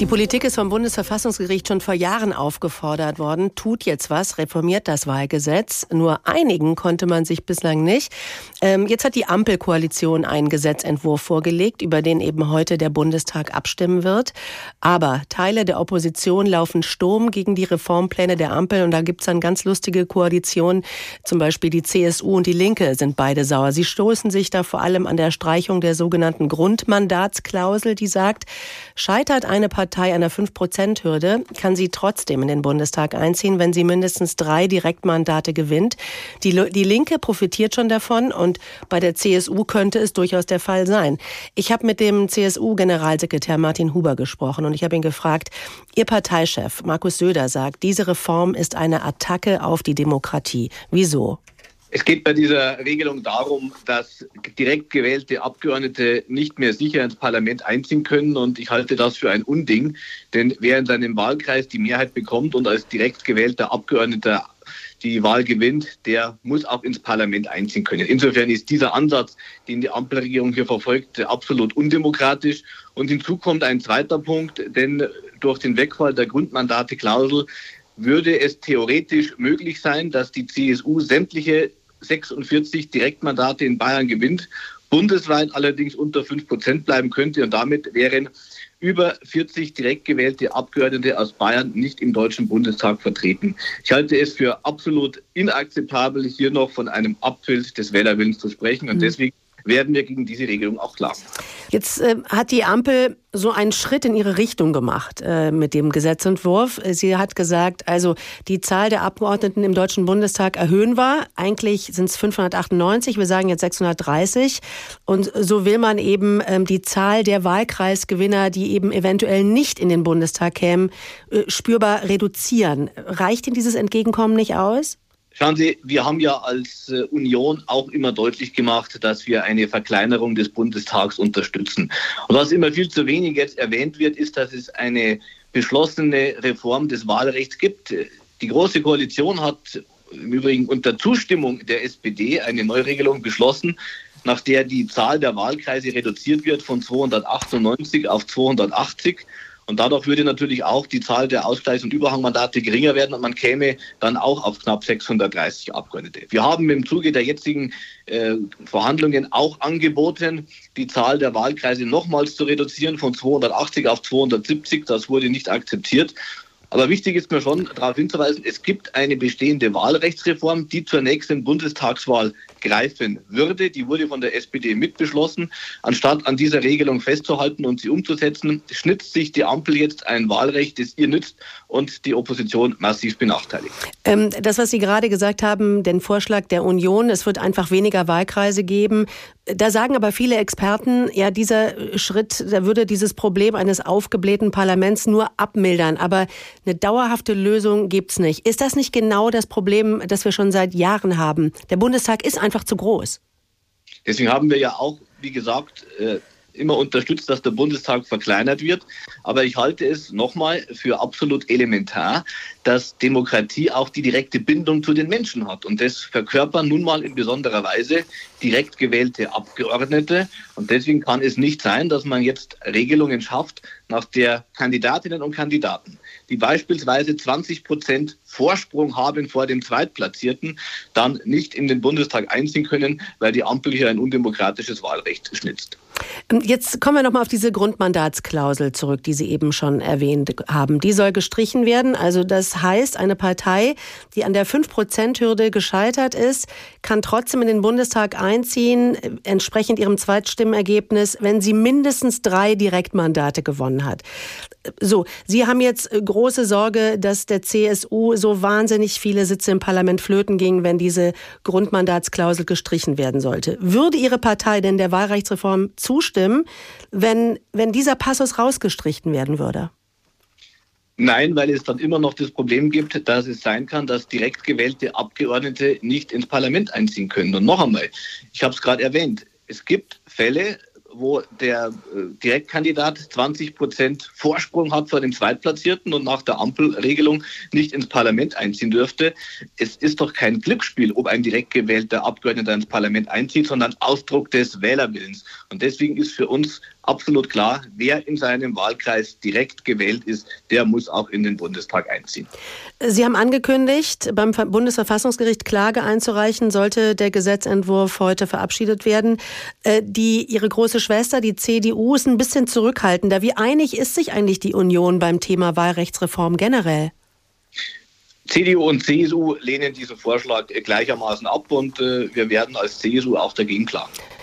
Die Politik ist vom Bundesverfassungsgericht schon vor Jahren aufgefordert worden, tut jetzt was, reformiert das Wahlgesetz. Nur einigen konnte man sich bislang nicht. Ähm, jetzt hat die Ampelkoalition einen Gesetzentwurf vorgelegt, über den eben heute der Bundestag abstimmen wird. Aber Teile der Opposition laufen Sturm gegen die Reformpläne der Ampel und da gibt es dann ganz lustige Koalitionen. Zum Beispiel die CSU und die Linke sind beide sauer. Sie stoßen sich da vor allem an der Streichung der sogenannten Grundmandatsklausel, die sagt, scheitert eine Partei Partei einer 5-Prozent-Hürde kann sie trotzdem in den Bundestag einziehen, wenn sie mindestens drei Direktmandate gewinnt. Die, die Linke profitiert schon davon und bei der CSU könnte es durchaus der Fall sein. Ich habe mit dem CSU-Generalsekretär Martin Huber gesprochen und ich habe ihn gefragt, Ihr Parteichef Markus Söder sagt, diese Reform ist eine Attacke auf die Demokratie. Wieso? Es geht bei dieser Regelung darum, dass direkt gewählte Abgeordnete nicht mehr sicher ins Parlament einziehen können. Und ich halte das für ein Unding. Denn wer in seinem Wahlkreis die Mehrheit bekommt und als direkt gewählter Abgeordneter die Wahl gewinnt, der muss auch ins Parlament einziehen können. Insofern ist dieser Ansatz, den die Ampelregierung hier verfolgt, absolut undemokratisch. Und hinzu kommt ein zweiter Punkt, denn durch den Wegfall der Grundmandate-Klausel würde es theoretisch möglich sein, dass die CSU sämtliche 46 Direktmandate in Bayern gewinnt, bundesweit allerdings unter 5 Prozent bleiben könnte und damit wären über 40 direkt gewählte Abgeordnete aus Bayern nicht im Deutschen Bundestag vertreten. Ich halte es für absolut inakzeptabel, hier noch von einem Abbild des Wählerwillens zu sprechen und mhm. deswegen werden wir gegen diese Regelung auch klar. Jetzt äh, hat die Ampel so einen Schritt in ihre Richtung gemacht äh, mit dem Gesetzentwurf. Sie hat gesagt, also die Zahl der Abgeordneten im Deutschen Bundestag erhöhen wir. Eigentlich sind es 598, wir sagen jetzt 630. Und so will man eben ähm, die Zahl der Wahlkreisgewinner, die eben eventuell nicht in den Bundestag kämen, äh, spürbar reduzieren. Reicht Ihnen dieses Entgegenkommen nicht aus? Schauen Sie, wir haben ja als äh, Union auch immer deutlich gemacht, dass wir eine Verkleinerung des Bundestags unterstützen. Und was immer viel zu wenig jetzt erwähnt wird, ist, dass es eine beschlossene Reform des Wahlrechts gibt. Die Große Koalition hat im Übrigen unter Zustimmung der SPD eine Neuregelung beschlossen, nach der die Zahl der Wahlkreise reduziert wird von 298 auf 280 und dadurch würde natürlich auch die Zahl der Ausgleichs- und Überhangmandate geringer werden und man käme dann auch auf knapp 630 Abgeordnete. Wir haben im Zuge der jetzigen äh, Verhandlungen auch angeboten, die Zahl der Wahlkreise nochmals zu reduzieren von 280 auf 270. Das wurde nicht akzeptiert. Aber wichtig ist mir schon darauf hinzuweisen, es gibt eine bestehende Wahlrechtsreform, die zur nächsten Bundestagswahl greifen würde. Die wurde von der SPD mitbeschlossen. Anstatt an dieser Regelung festzuhalten und sie umzusetzen, schnitzt sich die Ampel jetzt ein Wahlrecht, das ihr nützt und die Opposition massiv benachteiligt. Ähm, das, was Sie gerade gesagt haben, den Vorschlag der Union, es wird einfach weniger Wahlkreise geben. Da sagen aber viele Experten, ja, dieser Schritt, da würde dieses Problem eines aufgeblähten Parlaments nur abmildern. Aber eine dauerhafte Lösung gibt es nicht. Ist das nicht genau das Problem, das wir schon seit Jahren haben? Der Bundestag ist einfach zu groß. Deswegen haben wir ja auch, wie gesagt, äh, immer unterstützt, dass der Bundestag verkleinert wird. Aber ich halte es nochmal für absolut elementar, dass Demokratie auch die direkte Bindung zu den Menschen hat. Und das verkörpern nun mal in besonderer Weise direkt gewählte Abgeordnete. Und deswegen kann es nicht sein, dass man jetzt Regelungen schafft, nach der Kandidatinnen und Kandidaten, die beispielsweise 20 Prozent Vorsprung haben vor dem Zweitplatzierten, dann nicht in den Bundestag einziehen können, weil die Ampel hier ein undemokratisches Wahlrecht schnitzt. Jetzt kommen wir nochmal auf diese Grundmandatsklausel zurück, die Sie eben schon erwähnt haben. Die soll gestrichen werden. Also das heißt, eine Partei, die an der 5-Prozent-Hürde gescheitert ist, kann trotzdem in den Bundestag einziehen, entsprechend ihrem Zweitstimmergebnis, wenn sie mindestens drei Direktmandate gewonnen hat. So, Sie haben jetzt große Sorge, dass der CSU so wahnsinnig viele Sitze im Parlament flöten ging, wenn diese Grundmandatsklausel gestrichen werden sollte. Würde Ihre Partei denn der Wahlrechtsreform zustimmen, wenn, wenn dieser Passus rausgestrichen werden würde? Nein, weil es dann immer noch das Problem gibt, dass es sein kann, dass direkt gewählte Abgeordnete nicht ins Parlament einziehen können. Und noch einmal, ich habe es gerade erwähnt, es gibt Fälle, wo der äh, Direktkandidat 20 Prozent Vorsprung hat vor dem Zweitplatzierten und nach der Ampelregelung nicht ins Parlament einziehen dürfte. Es ist doch kein Glücksspiel, ob ein direkt gewählter Abgeordneter ins Parlament einzieht, sondern Ausdruck des Wählerwillens. Und deswegen ist für uns absolut klar, wer in seinem Wahlkreis direkt gewählt ist, der muss auch in den Bundestag einziehen. Sie haben angekündigt, beim Bundesverfassungsgericht Klage einzureichen, sollte der Gesetzentwurf heute verabschiedet werden. Äh, die, Ihre große Schwester, die CDU, ist ein bisschen zurückhaltender. Wie einig ist sich eigentlich die Union beim Thema Wahlrechtsreform generell? CDU und CSU lehnen diesen Vorschlag gleichermaßen ab und äh, wir werden als CSU auch dagegen klagen.